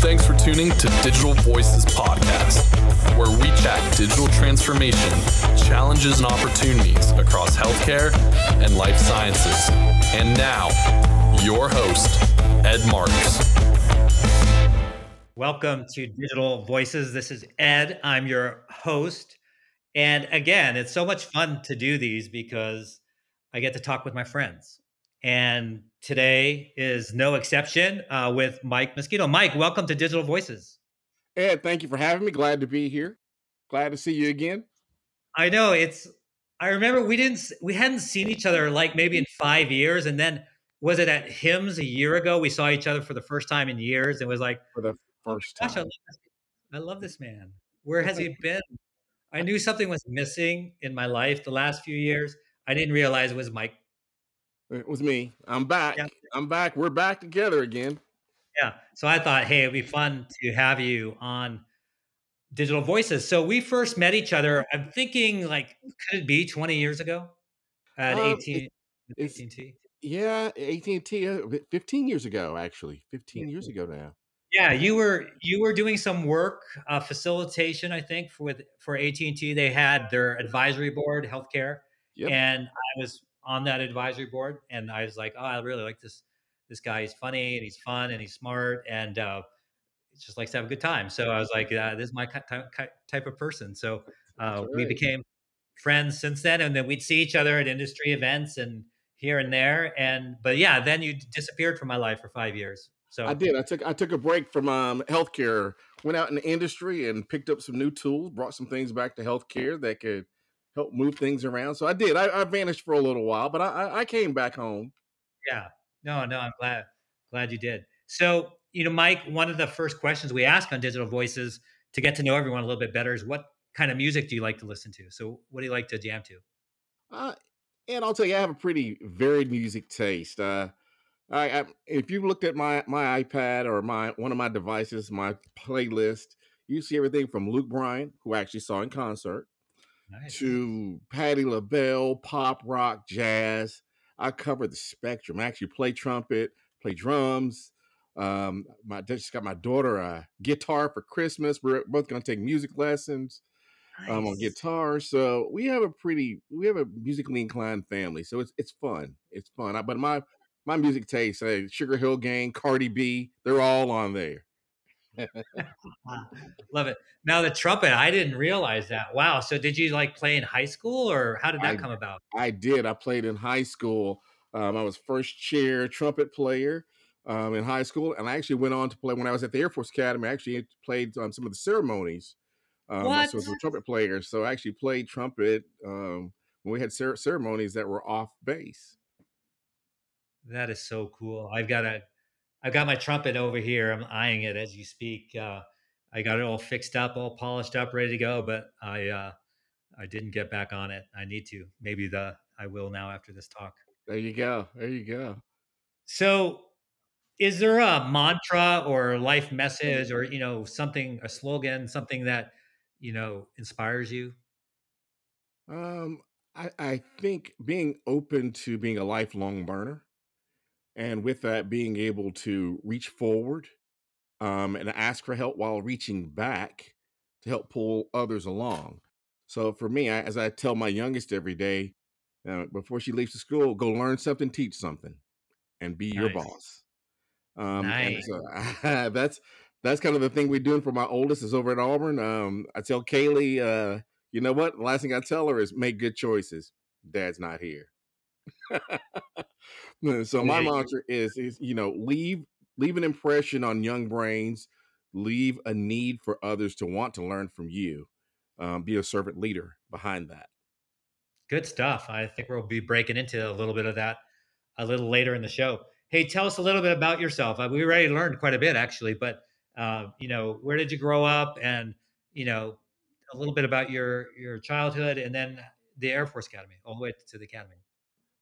Thanks for tuning to Digital Voices Podcast, where we chat digital transformation, challenges, and opportunities across healthcare and life sciences. And now, your host, Ed Marx. Welcome to Digital Voices. This is Ed. I'm your host. And again, it's so much fun to do these because I get to talk with my friends. And today is no exception uh, with Mike Mosquito. Mike, welcome to Digital Voices. Ed, thank you for having me. Glad to be here. Glad to see you again. I know it's. I remember we didn't we hadn't seen each other like maybe in five years, and then was it at HIMSS a year ago? We saw each other for the first time in years. It was like for the first time. Gosh, I love, I love this man. Where has he been? I knew something was missing in my life the last few years. I didn't realize it was Mike it was me. I'm back. Yeah. I'm back. We're back together again. Yeah. So I thought, hey, it'd be fun to have you on Digital Voices. So we first met each other. I'm thinking, like, could it be 20 years ago at um, 18 AT&T? Yeah, AT&T. Uh, 15 years ago, actually. 15 years ago now. Yeah, you were you were doing some work, uh, facilitation, I think, for with for AT and T. They had their advisory board, healthcare, yep. and I was on that advisory board, and I was like, oh, I really like this this guy. He's funny and he's fun and he's smart and uh, just likes to have a good time. So I was like, uh, this is my type of person. So uh, we became friends since then, and then we'd see each other at industry events and here and there. And but yeah, then you disappeared from my life for five years. So I did. I took I took a break from um, healthcare, went out in the industry and picked up some new tools, brought some things back to healthcare that could help move things around. So I did. I, I vanished for a little while, but I, I came back home. Yeah. No, no, I'm glad glad you did. So, you know, Mike, one of the first questions we ask on Digital Voices to get to know everyone a little bit better is what kind of music do you like to listen to? So, what do you like to jam to? Uh, and I'll tell you, I have a pretty varied music taste. Uh, I, I, if you looked at my my iPad or my one of my devices, my playlist, you see everything from Luke Bryan, who I actually saw in concert, nice. to Patti LaBelle, pop, rock, jazz. I cover the spectrum. I actually play trumpet, play drums. Um, my just got my daughter a guitar for Christmas. We're both gonna take music lessons nice. um, on guitar. So we have a pretty we have a musically inclined family. So it's it's fun. It's fun. I, but my my music taste, uh, Sugar Hill Gang, Cardi B, they're all on there. Love it. Now the trumpet, I didn't realize that. Wow. So did you like play in high school or how did that I, come about? I did. I played in high school. Um, I was first chair trumpet player um, in high school, and I actually went on to play when I was at the Air Force Academy. I actually played um, some of the ceremonies. Um, what? So as a trumpet player, so I actually played trumpet um, when we had cer- ceremonies that were off base. That is so cool. I've got a I've got my trumpet over here. I'm eyeing it as you speak. Uh, I got it all fixed up, all polished up, ready to go, but I uh, I didn't get back on it. I need to. Maybe the I will now after this talk. There you go. There you go. So, is there a mantra or life message, or you know, something, a slogan, something that you know inspires you? Um, I, I think being open to being a lifelong learner and with that being able to reach forward um, and ask for help while reaching back to help pull others along. So for me I, as i tell my youngest every day uh, before she leaves to school go learn something teach something and be nice. your boss. Um, nice. So, that's that's kind of the thing we're doing for my oldest is over at auburn um, i tell kaylee uh, you know what? The last thing i tell her is make good choices. Dad's not here so my mantra is is you know leave leave an impression on young brains, leave a need for others to want to learn from you. Um, be a servant leader behind that. Good stuff. I think we'll be breaking into a little bit of that a little later in the show. Hey, tell us a little bit about yourself. Uh, we already learned quite a bit actually, but uh, you know, where did you grow up, and you know, a little bit about your your childhood, and then the Air Force Academy, all the way to the academy.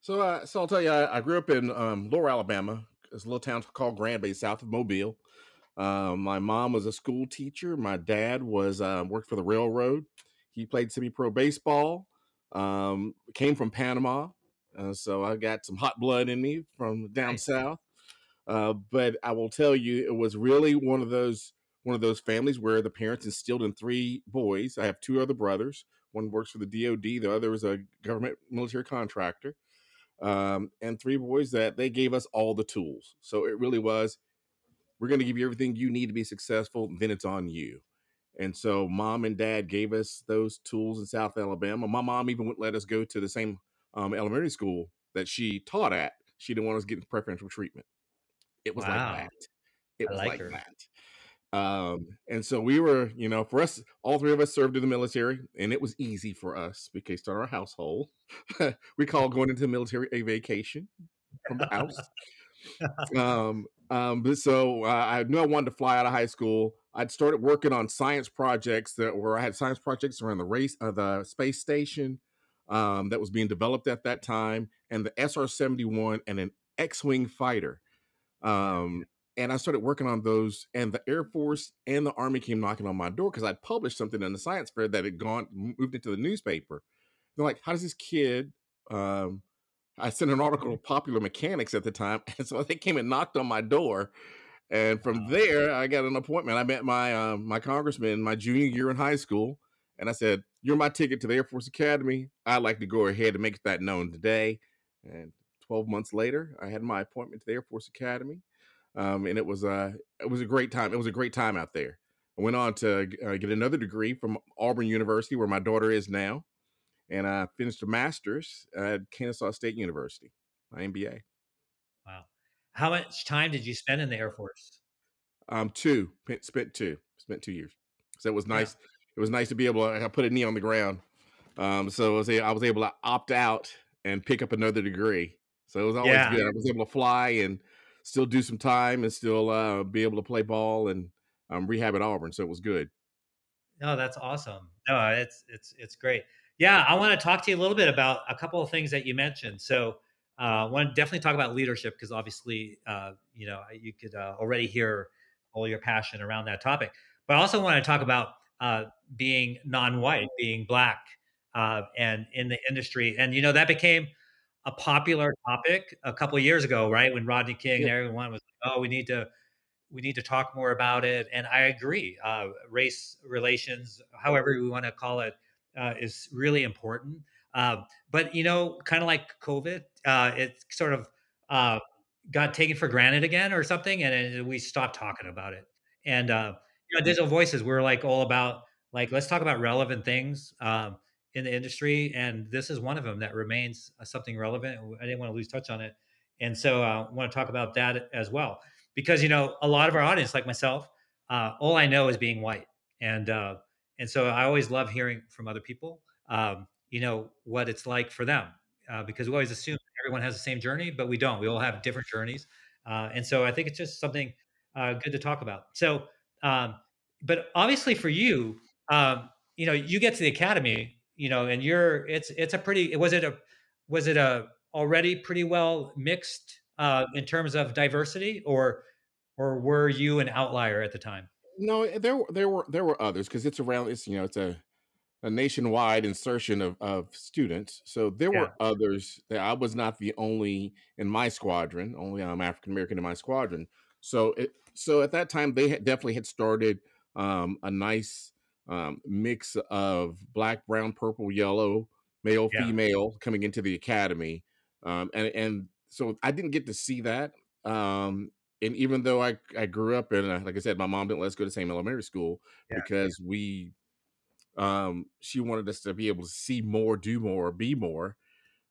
So, uh, so I'll tell you, I, I grew up in um, Lower Alabama. It's a little town called Grand Bay, south of Mobile. Uh, my mom was a school teacher. My dad was uh, worked for the railroad. He played semi-pro baseball. Um, came from Panama, uh, so I got some hot blood in me from down nice. south. Uh, but I will tell you, it was really one of those one of those families where the parents instilled in three boys. I have two other brothers. One works for the DoD, the other is a government military contractor, um, and three boys that they gave us all the tools. So it really was, we're going to give you everything you need to be successful. Then it's on you. And so mom and dad gave us those tools in South Alabama. My mom even wouldn't let us go to the same um, elementary school that she taught at. She didn't want us getting preferential treatment. It was wow. like that. It was like, like that. Um, and so we were, you know, for us, all three of us served in the military, and it was easy for us because to our household, we call going into the military a vacation from the house. um, um, but so uh, I knew I wanted to fly out of high school. I'd started working on science projects that where I had science projects around the race, uh, the space station um, that was being developed at that time, and the SR seventy one and an X wing fighter. Um, and I started working on those, and the Air Force and the Army came knocking on my door because I'd published something in the science fair that had gone moved into the newspaper. They're like, "How does this kid?" Um, I sent an article to Popular Mechanics at the time, and so they came and knocked on my door. And from there, I got an appointment. I met my uh, my congressman my junior year in high school, and I said, "You're my ticket to the Air Force Academy. I'd like to go ahead and make that known today." And 12 months later, I had my appointment to the Air Force Academy, um, and it was a uh, it was a great time. It was a great time out there. I went on to uh, get another degree from Auburn University, where my daughter is now, and I finished a master's at Kennesaw State University, my MBA. Wow. How much time did you spend in the Air Force? Um, two. Spent two. Spent two years. So it was nice. Yeah. It was nice to be able to I put a knee on the ground. Um, so I was, I was able to opt out and pick up another degree. So it was always yeah. good. I was able to fly and still do some time and still uh, be able to play ball and um, rehab at Auburn. So it was good. No, that's awesome. No, it's it's it's great. Yeah, I want to talk to you a little bit about a couple of things that you mentioned. So, uh, I want to definitely talk about leadership because obviously, uh, you know, you could uh, already hear all your passion around that topic. But I also want to talk about uh, being non-white, being black, uh, and in the industry. And you know, that became a popular topic a couple years ago, right? When Rodney King yeah. and everyone was like, "Oh, we need to." We need to talk more about it, and I agree. Uh, race relations, however we want to call it, uh, is really important. Uh, but you know, kind of like COVID, uh, it sort of uh, got taken for granted again or something, and it, we stopped talking about it. And uh, you know, digital voices, we're like all about like let's talk about relevant things um, in the industry, and this is one of them that remains uh, something relevant. I didn't want to lose touch on it, and so I want to talk about that as well because you know a lot of our audience, like myself, all I know is being white, and and so I always love hearing from other people, um, you know, what it's like for them, uh, because we always assume everyone has the same journey, but we don't. We all have different journeys, uh, and so I think it's just something uh, good to talk about. So, um, but obviously for you, um, you know, you get to the academy, you know, and you're it's it's a pretty was it a was it a already pretty well mixed uh, in terms of diversity, or or were you an outlier at the time? No, eh, there there were there were others because it's around. It's you know it's a a nationwide insertion of, of students. So there yeah. were others. That I was not the only in my squadron. Only I'm African American in my squadron. So it so at that time they had definitely had started um, a nice um, mix of black, brown, purple, yellow, male, yeah. female coming into the academy, um, and and so I didn't get to see that. Um, and even though I, I grew up in, a, like I said, my mom didn't let us go to the same elementary school yeah. because we, um, she wanted us to be able to see more, do more, be more.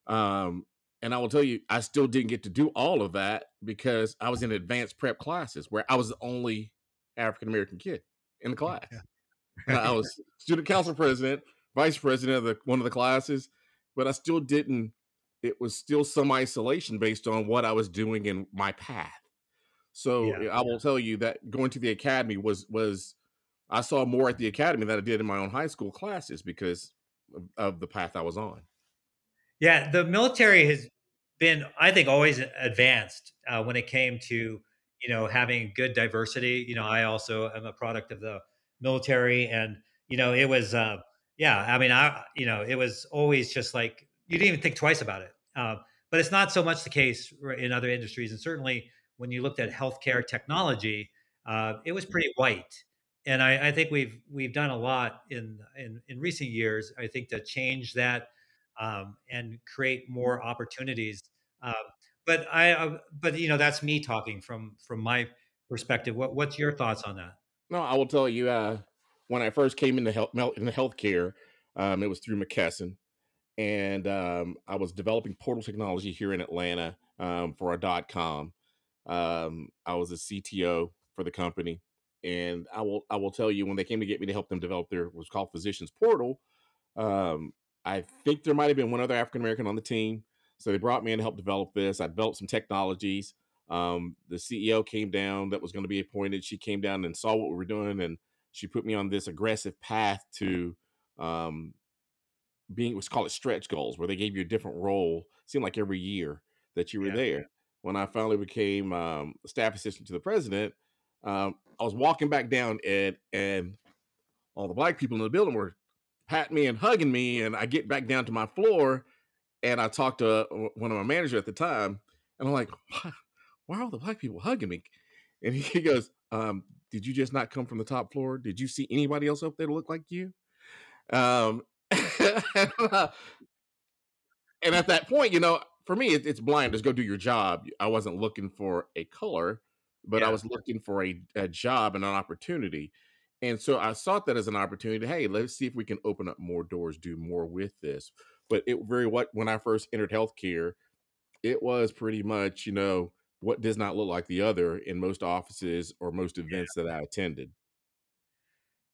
Um, and I will tell you, I still didn't get to do all of that because I was in advanced prep classes where I was the only African American kid in the class. Yeah. I was student council president, vice president of the, one of the classes, but I still didn't. It was still some isolation based on what I was doing in my path. So yeah, I will yeah. tell you that going to the academy was was I saw more at the academy than I did in my own high school classes because of, of the path I was on. Yeah, the military has been, I think, always advanced uh, when it came to you know having good diversity. You know, I also am a product of the military, and you know, it was, uh, yeah. I mean, I you know, it was always just like you didn't even think twice about it. Uh, but it's not so much the case in other industries, and certainly when you looked at healthcare technology, uh, it was pretty white. And I, I, think we've we've done a lot in, in in recent years. I think to change that um, and create more opportunities. Um, but I, uh, but you know, that's me talking from from my perspective. What what's your thoughts on that? No, I will tell you. Uh, when I first came into health into healthcare, um, it was through McKesson, and um, I was developing portal technology here in Atlanta um, for a dot com. Um, I was a CTO for the company, and I will I will tell you when they came to get me to help them develop their was called Physicians Portal. Um, I think there might have been one other African American on the team, so they brought me in to help develop this. I developed some technologies. Um, the CEO came down that was going to be appointed. She came down and saw what we were doing, and she put me on this aggressive path to um, being what's called it stretch goals, where they gave you a different role. Seemed like every year that you were yeah. there. When I finally became um, staff assistant to the president, um, I was walking back down and and all the black people in the building were patting me and hugging me, and I get back down to my floor, and I talked to uh, one of my managers at the time, and I'm like, why, are all the black people hugging me? And he goes, um, "Did you just not come from the top floor? Did you see anybody else up there to look like you?" Um, and at that point, you know, for me, it, it's blind. Just go do your job. I wasn't looking for a color, but yeah. I was looking for a, a job and an opportunity. And so I sought that as an opportunity. Hey, let's see if we can open up more doors, do more with this. But it very what when I first entered healthcare, it was pretty much you know what does not look like the other in most offices or most events yeah. that I attended.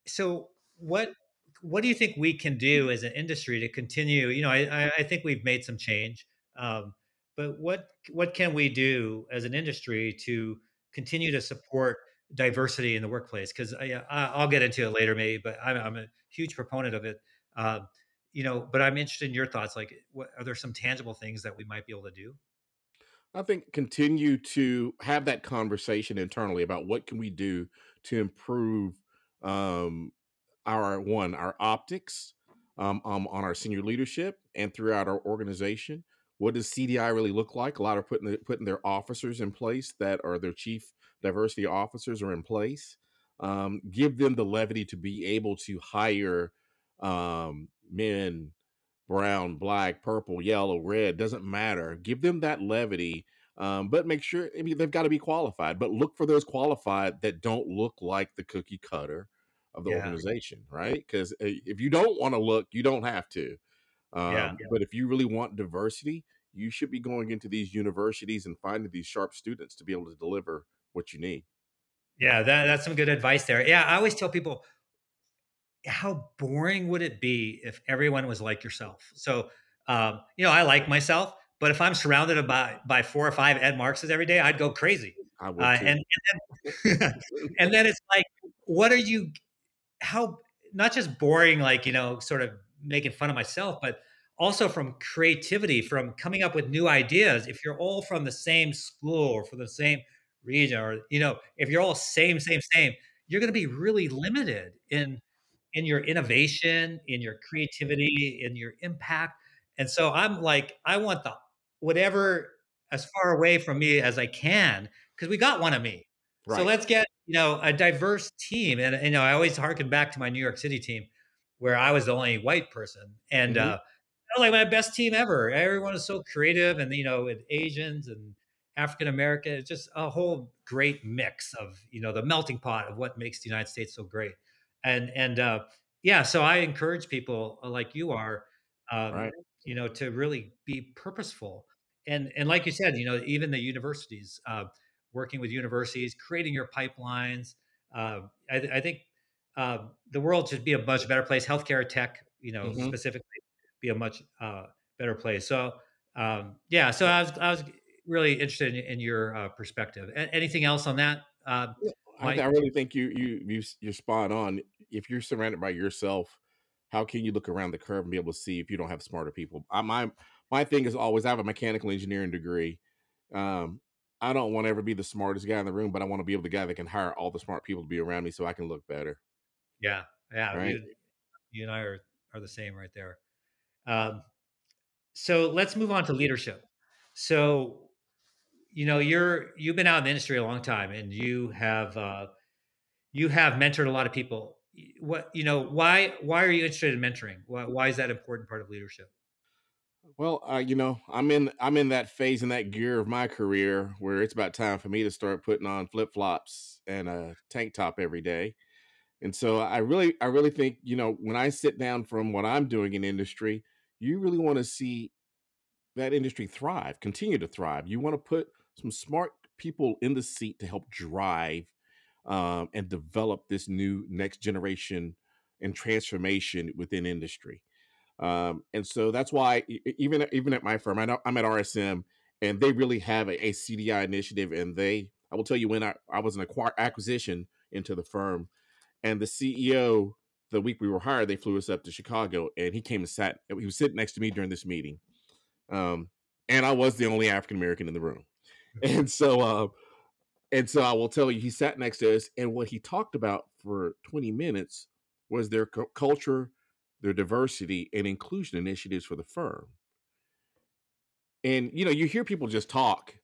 So what what do you think we can do as an industry to continue? You know, I, I think we've made some change, um, but what what can we do as an industry to continue to support diversity in the workplace? Because I, I'll get into it later, maybe, but I'm, I'm a huge proponent of it. Um, you know, but I'm interested in your thoughts. Like, what are there some tangible things that we might be able to do? I think continue to have that conversation internally about what can we do to improve um, our one our optics um, um, on our senior leadership and throughout our organization. What does CDI really look like? A lot of putting putting their officers in place that are their chief diversity officers are in place. Um, give them the levity to be able to hire um, men, brown, black, purple, yellow, red, doesn't matter. Give them that levity, um, but make sure I mean, they've got to be qualified. But look for those qualified that don't look like the cookie cutter of the yeah. organization, right? Because eh, if you don't want to look, you don't have to. Um, yeah. But if you really want diversity, you should be going into these universities and finding these sharp students to be able to deliver what you need. Yeah, that, that's some good advice there. Yeah, I always tell people, how boring would it be if everyone was like yourself? So, um, you know, I like myself, but if I'm surrounded by by four or five Ed Marxes every day, I'd go crazy. I would uh, and and then, and then it's like, what are you? How not just boring, like you know, sort of making fun of myself, but also from creativity, from coming up with new ideas. If you're all from the same school or from the same region, or you know, if you're all same, same, same, you're going to be really limited in in your innovation, in your creativity, in your impact. And so I'm like, I want the whatever as far away from me as I can because we got one of me. Right. So let's get you know a diverse team, and you know I always harken back to my New York City team where I was the only white person, and mm-hmm. uh, like my best team ever. Everyone is so creative, and you know, with Asians and African American, it's just a whole great mix of you know the melting pot of what makes the United States so great. And and uh, yeah, so I encourage people uh, like you are, um, right. you know, to really be purposeful. And and like you said, you know, even the universities, uh, working with universities, creating your pipelines. Uh, I, I, think uh, the world should be a much better place. Healthcare tech, you know, mm-hmm. specifically, be a much uh, better place. So um, yeah, so I was I was really interested in, in your uh, perspective. A- anything else on that? Uh, I, I, really think you you you you're spot on. If you're surrounded by yourself, how can you look around the curve and be able to see if you don't have smarter people? I, my my thing is always I have a mechanical engineering degree. Um, I don't want to ever be the smartest guy in the room, but I want to be able the guy that can hire all the smart people to be around me so I can look better. Yeah, yeah. Right? You, you, and I are are the same right there. Um, so let's move on to leadership. So you know, you're you've been out in the industry a long time, and you have uh, you have mentored a lot of people. What you know? Why why are you interested in mentoring? Why, why is that important part of leadership? Well, uh, you know, I'm in I'm in that phase in that gear of my career where it's about time for me to start putting on flip flops and a tank top every day. And so I really I really think, you know, when I sit down from what I'm doing in industry, you really want to see that industry thrive, continue to thrive. You want to put some smart people in the seat to help drive um, and develop this new next generation and transformation within industry. Um, and so that's why even even at my firm, I know I'm at RSM, and they really have a, a CDI initiative. And they, I will tell you, when I, I was an acquire acquisition into the firm, and the CEO, the week we were hired, they flew us up to Chicago, and he came and sat. He was sitting next to me during this meeting, um, and I was the only African American in the room. And so, uh, and so I will tell you, he sat next to us, and what he talked about for 20 minutes was their cu- culture, their diversity and inclusion initiatives for the firm. And you know, you hear people just talk,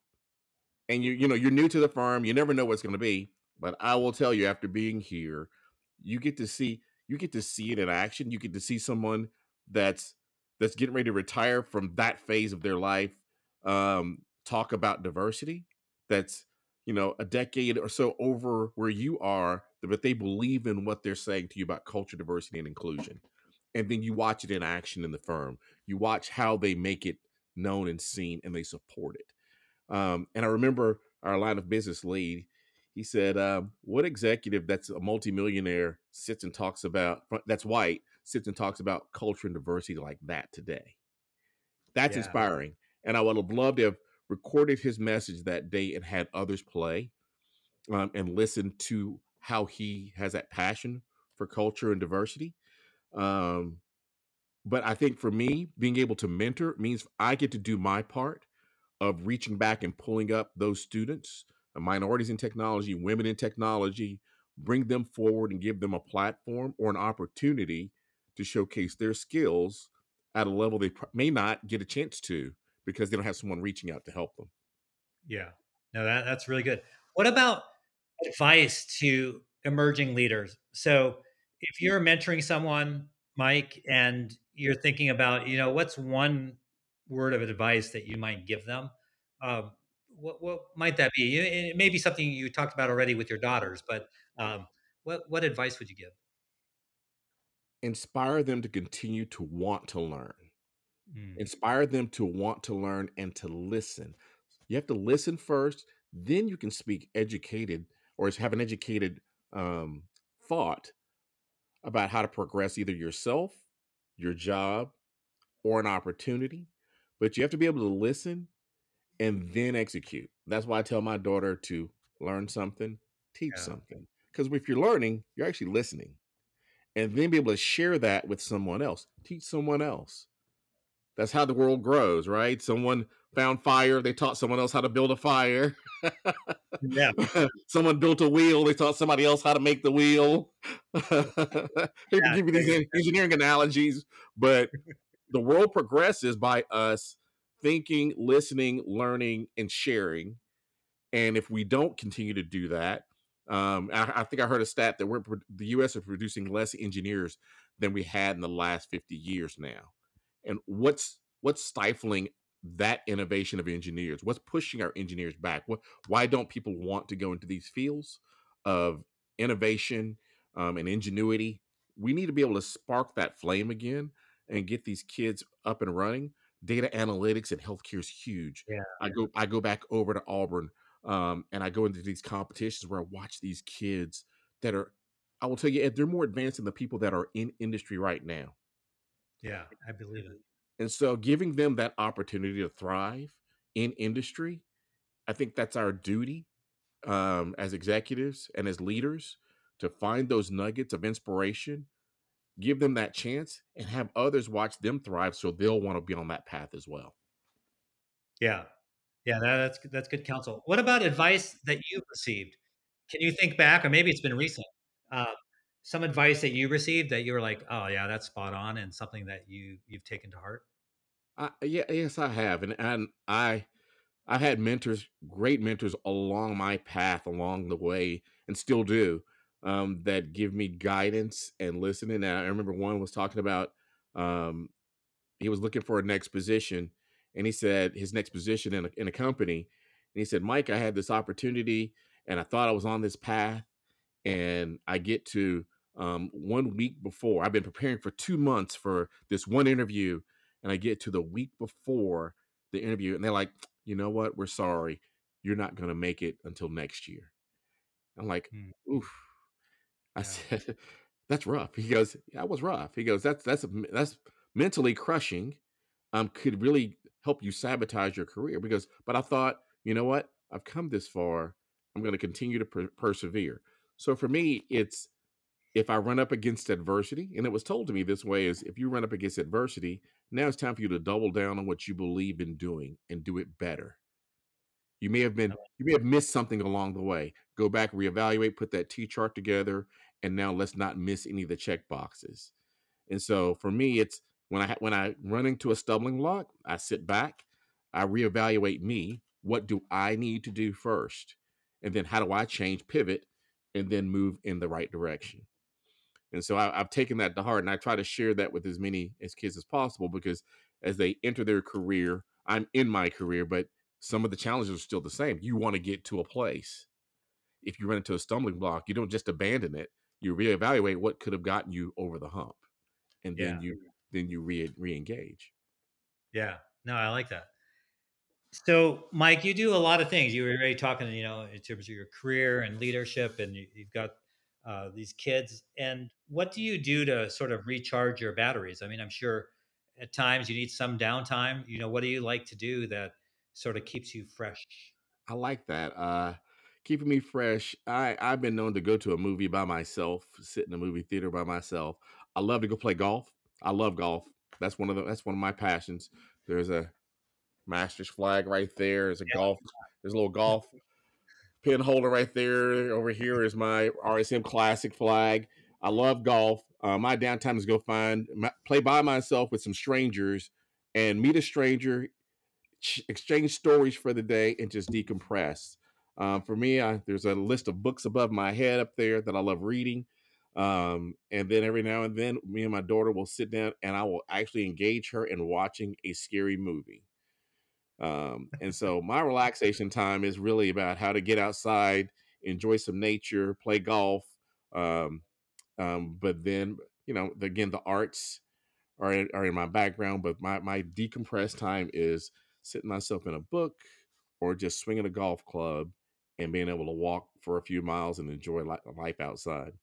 and you you know you're new to the firm, you never know what's going to be. But I will tell you, after being here, you get to see you get to see it in action. You get to see someone that's that's getting ready to retire from that phase of their life um, talk about diversity. That's you know a decade or so over where you are, but they believe in what they're saying to you about culture, diversity, and inclusion and then you watch it in action in the firm. You watch how they make it known and seen, and they support it. Um, and I remember our line of business lead. He said, um, "What executive that's a multimillionaire sits and talks about that's white sits and talks about culture and diversity like that today? That's yeah. inspiring." And I would have loved to have recorded his message that day and had others play um, and listen to how he has that passion for culture and diversity. Um, but I think for me, being able to mentor means I get to do my part of reaching back and pulling up those students, minorities in technology, women in technology, bring them forward and give them a platform or an opportunity to showcase their skills at a level they may not get a chance to because they don't have someone reaching out to help them. Yeah, no, that, that's really good. What about advice to emerging leaders? So if you're mentoring someone, Mike, and you're thinking about, you know, what's one word of advice that you might give them? Um, what, what might that be? It may be something you talked about already with your daughters, but um, what what advice would you give? Inspire them to continue to want to learn. Mm. Inspire them to want to learn and to listen. You have to listen first, then you can speak educated or have an educated um, thought about how to progress either yourself, your job, or an opportunity. But you have to be able to listen and then execute. That's why I tell my daughter to learn something, teach yeah. something. Because if you're learning, you're actually listening. And then be able to share that with someone else, teach someone else. That's how the world grows, right? Someone found fire, they taught someone else how to build a fire. yeah. Someone built a wheel, they taught somebody else how to make the wheel. People yeah, give you these engineering analogies, but the world progresses by us thinking, listening, learning, and sharing. And if we don't continue to do that, um, I, I, think I heard a stat that we're the U.S. is producing less engineers than we had in the last 50 years now. And what's what's stifling that innovation of engineers? What's pushing our engineers back? What, why don't people want to go into these fields of innovation um, and ingenuity? We need to be able to spark that flame again and get these kids up and running. Data analytics and healthcare is huge. Yeah. I go I go back over to Auburn um, and I go into these competitions where I watch these kids that are I will tell you they're more advanced than the people that are in industry right now. Yeah, I believe it. And so giving them that opportunity to thrive in industry, I think that's our duty um, as executives and as leaders to find those nuggets of inspiration, give them that chance, and have others watch them thrive so they'll want to be on that path as well. Yeah. Yeah, that, that's that's good counsel. What about advice that you've received? Can you think back, or maybe it's been recent? Uh, some advice that you received that you were like, "Oh yeah, that's spot on," and something that you you've taken to heart? I, yeah, yes, I have, and and I I've had mentors, great mentors along my path along the way, and still do, um, that give me guidance and listening. And I remember one was talking about um, he was looking for a next position, and he said his next position in a, in a company, and he said, "Mike, I had this opportunity, and I thought I was on this path, and I get to um, one week before. I've been preparing for two months for this one interview, and I get to the week before the interview, and they're like, you know what? We're sorry. You're not going to make it until next year. I'm like, mm. oof. I yeah. said, that's rough. He goes, that was rough. He goes, that's that's that's mentally crushing. Um, could really help you sabotage your career because. But I thought, you know what? I've come this far. I'm going to continue to per- persevere. So for me, it's if I run up against adversity, and it was told to me this way is if you run up against adversity, now it's time for you to double down on what you believe in doing and do it better. You may have been you may have missed something along the way. Go back, reevaluate, put that T chart together, and now let's not miss any of the check boxes. And so for me, it's when I when I run into a stumbling block, I sit back, I reevaluate me. What do I need to do first? And then how do I change, pivot, and then move in the right direction? And so I, have taken that to heart, and I try to share that with as many as kids as possible because as they enter their career, I'm in my career, but some of the challenges are still the same. You want to get to a place. If you run into a stumbling block, you don't just abandon it. You reevaluate what could have gotten you over the hump, and then yeah. you then you re re-engage. Yeah, no, I like that. So, Mike, you do a lot of things. You were already talking, you know, in terms of your career and leadership, and you, have got uh, these kids. And what do you do to sort of recharge your batteries? I mean, I'm sure at times you need some downtime. You know, what do you like to do that sort of keeps you fresh? I like that. Uh, keeping me fresh. I I've been known to go to a movie by myself, sit in a movie theater by myself. I love to go play golf. I love golf. That's one of the that's one of my passions. There's a Masters flag right there. There's a yeah. golf. There's a little golf pin holder right there. Over here is my RSM Classic flag. I love golf. Uh, my downtime is go find my, play by myself with some strangers and meet a stranger, ch- exchange stories for the day, and just decompress. Um, for me, I, there's a list of books above my head up there that I love reading. Um, and then every now and then, me and my daughter will sit down and I will actually engage her in watching a scary movie. Um, and so my relaxation time is really about how to get outside, enjoy some nature, play golf. Um, um, but then, you know, again, the arts are in, are in my background, but my, my decompressed time is sitting myself in a book or just swinging a golf club and being able to walk for a few miles and enjoy life outside.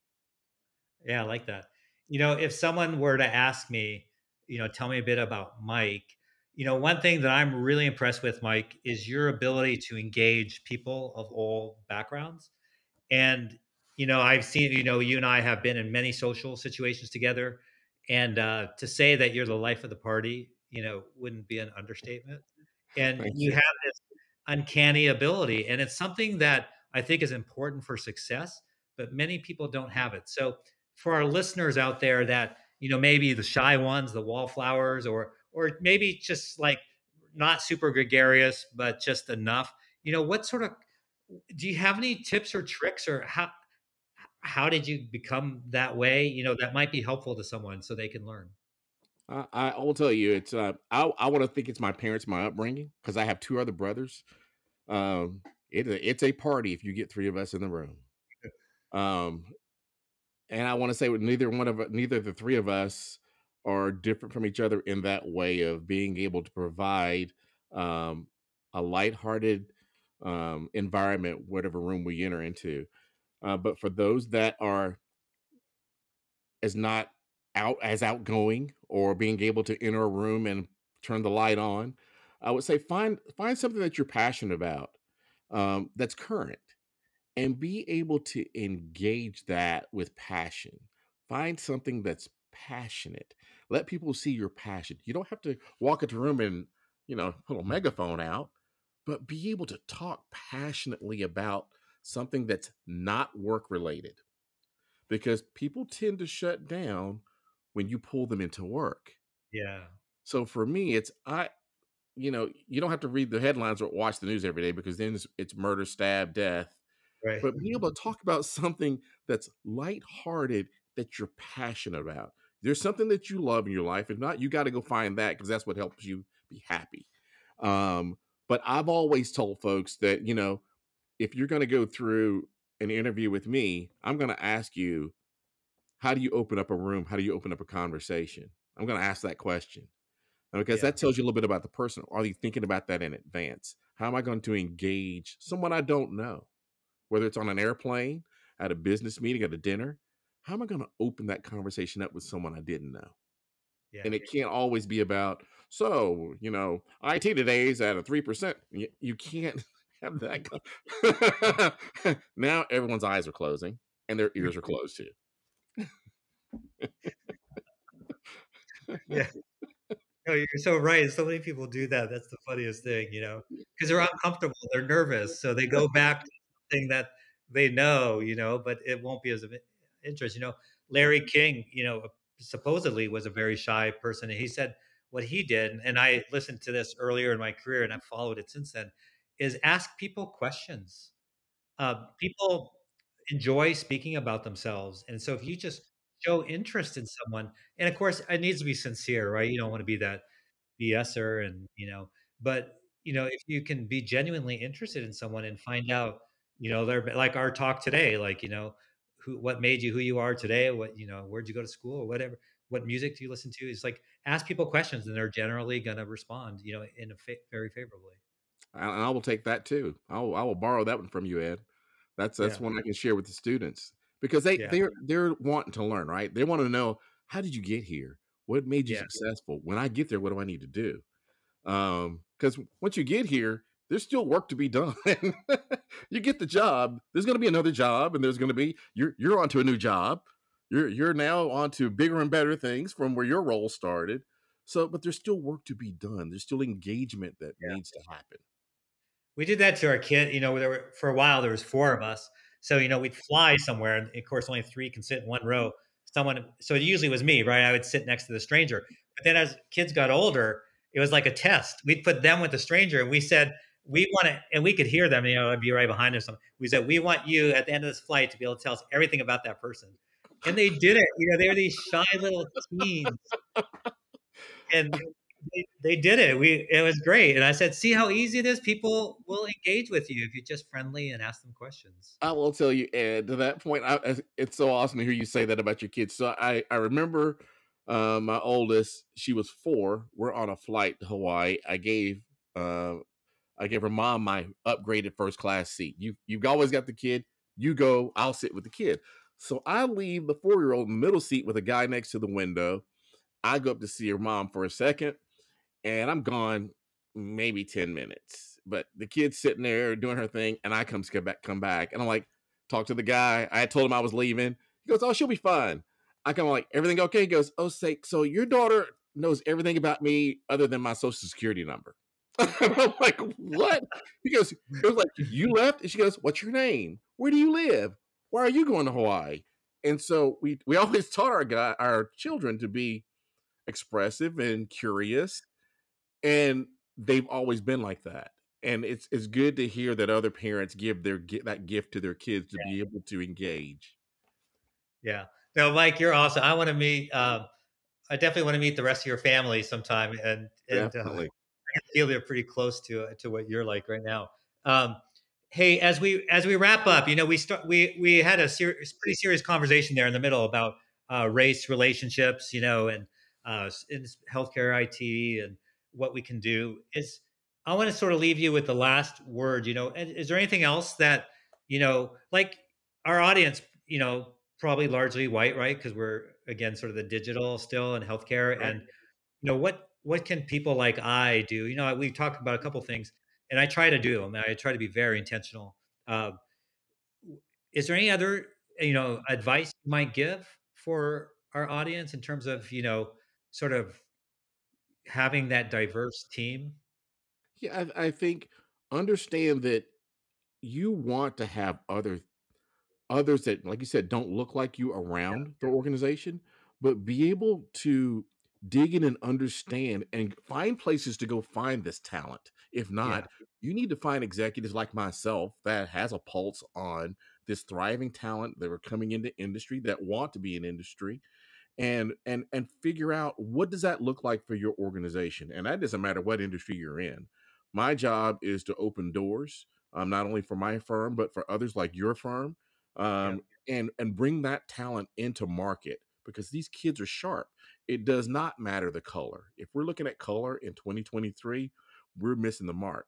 Yeah, I like that. You know, if someone were to ask me, you know, tell me a bit about Mike, you know, one thing that I'm really impressed with, Mike, is your ability to engage people of all backgrounds. And, you know, I've seen, you know, you and I have been in many social situations together. And uh, to say that you're the life of the party, you know, wouldn't be an understatement. And you, you have this uncanny ability. And it's something that I think is important for success, but many people don't have it. So for our listeners out there that, you know, maybe the shy ones, the wallflowers, or or maybe just like not super gregarious, but just enough. You know, what sort of do you have any tips or tricks or how how did you become that way? You know, that might be helpful to someone so they can learn. I, I will tell you, it's uh, I I want to think it's my parents, my upbringing, because I have two other brothers. Um, it, it's a party if you get three of us in the room. Um, and I want to say neither one of neither the three of us are different from each other in that way of being able to provide um, a lighthearted um, environment, whatever room we enter into. Uh, but for those that are as not out as outgoing or being able to enter a room and turn the light on, I would say find find something that you're passionate about um, that's current, and be able to engage that with passion. Find something that's passionate let people see your passion. You don't have to walk into a room and, you know, put a megaphone out, but be able to talk passionately about something that's not work related. Because people tend to shut down when you pull them into work. Yeah. So for me, it's I you know, you don't have to read the headlines or watch the news every day because then it's, it's murder, stab, death. Right. But be able to talk about something that's lighthearted that you're passionate about. There's something that you love in your life. If not, you got to go find that because that's what helps you be happy. Um, but I've always told folks that, you know, if you're going to go through an interview with me, I'm going to ask you, how do you open up a room? How do you open up a conversation? I'm going to ask that question because yeah. that tells you a little bit about the person. Are you thinking about that in advance? How am I going to engage someone I don't know, whether it's on an airplane, at a business meeting, at a dinner? How am I going to open that conversation up with someone I didn't know? Yeah. And it can't always be about, so, you know, IT today is at a 3%. You, you can't have that. now everyone's eyes are closing and their ears are closed too. yeah. No, you're so right. So many people do that. That's the funniest thing, you know, because they're uncomfortable, they're nervous, so they go back to something that they know, you know, but it won't be as interest. You know, Larry King, you know, supposedly was a very shy person, and he said what he did, and I listened to this earlier in my career, and I've followed it since then, is ask people questions. Uh, people enjoy speaking about themselves, and so if you just show interest in someone, and of course, it needs to be sincere, right? You don't want to be that BSer, and you know, but you know, if you can be genuinely interested in someone and find out, you know, they're like our talk today, like you know, who, what made you who you are today, what you know, where'd you go to school, or whatever, what music do you listen to? It's like ask people questions, and they're generally going to respond, you know, in a fa- very favorably. And I will take that too. I will, I will borrow that one from you, Ed. That's that's yeah. one I can share with the students because they yeah. they're they're wanting to learn, right? They want to know how did you get here? What made you yeah. successful? When I get there, what do I need to do? Um, because once you get here, there's still work to be done. you get the job, there's going to be another job, and there's going to be you're you're onto a new job. You're you're now onto bigger and better things from where your role started. So, but there's still work to be done. There's still engagement that yeah. needs to happen. We did that to our kid. You know, there were, for a while there was four of us, so, you know, we'd fly somewhere, and of course, only three can sit in one row. Someone, so it usually was me, right? I would sit next to the stranger. But then as kids got older, it was like a test. We'd put them with the stranger, and we said, we want to, and we could hear them, you know, I'd be right behind us. We said, we want you at the end of this flight to be able to tell us everything about that person. And they did it. You know, they were these shy little teens. And they, they did it. We it was great, and I said, "See how easy it is. People will engage with you if you're just friendly and ask them questions." I will tell you, Ed. To that point, I, it's so awesome to hear you say that about your kids. So I I remember uh, my oldest. She was four. We're on a flight to Hawaii. I gave uh, I gave her mom my upgraded first class seat. You you've always got the kid. You go. I'll sit with the kid. So I leave the four year old middle seat with a guy next to the window. I go up to see her mom for a second and I'm gone maybe 10 minutes. But the kid's sitting there doing her thing, and I come back, come back, and I'm like, talk to the guy. I told him I was leaving. He goes, Oh, she'll be fine. I come like, everything okay? He goes, Oh, say, so your daughter knows everything about me other than my social security number. I'm like, what? He goes, it was like, you left? And she goes, What's your name? Where do you live? Why are you going to Hawaii? And so we we always taught our guy our children to be expressive and curious and they've always been like that and it's it's good to hear that other parents give their that gift to their kids to yeah. be able to engage yeah no mike you're awesome i want to meet um, i definitely want to meet the rest of your family sometime and, and uh, definitely. Uh, feel they're pretty close to to what you're like right now um, hey as we as we wrap up you know we start we we had a serious pretty serious conversation there in the middle about uh, race relationships you know and uh, in healthcare it and what we can do is I want to sort of leave you with the last word. You know, is there anything else that you know, like our audience, you know, probably largely white, right? Because we're again sort of the digital still in healthcare, right. and you know, what what can people like I do? You know, we talked about a couple things, and I try to do them. I try to be very intentional. Uh, is there any other you know advice you might give for our audience in terms of you know sort of having that diverse team? Yeah, I, I think understand that you want to have other others that, like you said, don't look like you around the organization, but be able to dig in and understand and find places to go find this talent. If not, yeah. you need to find executives like myself that has a pulse on this thriving talent that are coming into industry that want to be in industry and and and figure out what does that look like for your organization and that doesn't matter what industry you're in my job is to open doors um, not only for my firm but for others like your firm um, yeah. and and bring that talent into market because these kids are sharp it does not matter the color if we're looking at color in 2023 we're missing the mark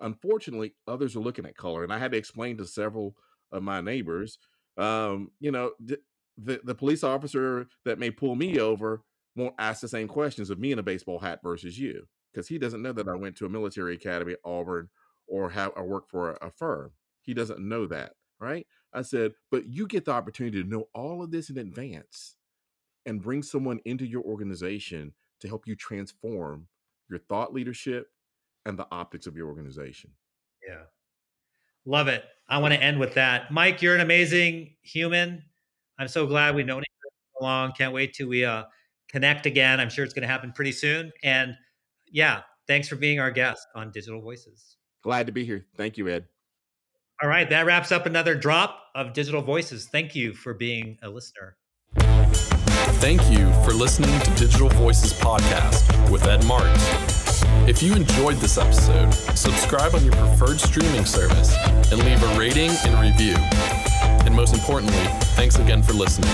unfortunately others are looking at color and i had to explain to several of my neighbors um, you know the, the police officer that may pull me over won't ask the same questions of me in a baseball hat versus you because he doesn't know that I went to a military academy at Auburn or have or work for a, a firm. He doesn't know that, right? I said, but you get the opportunity to know all of this in advance and bring someone into your organization to help you transform your thought leadership and the optics of your organization. Yeah. Love it. I want to end with that. Mike, you're an amazing human. I'm so glad we've known each other so long. Can't wait till we uh, connect again. I'm sure it's going to happen pretty soon. And yeah, thanks for being our guest on Digital Voices. Glad to be here. Thank you, Ed. All right, that wraps up another drop of Digital Voices. Thank you for being a listener. Thank you for listening to Digital Voices Podcast with Ed Marx. If you enjoyed this episode, subscribe on your preferred streaming service and leave a rating and review. And most importantly, thanks again for listening.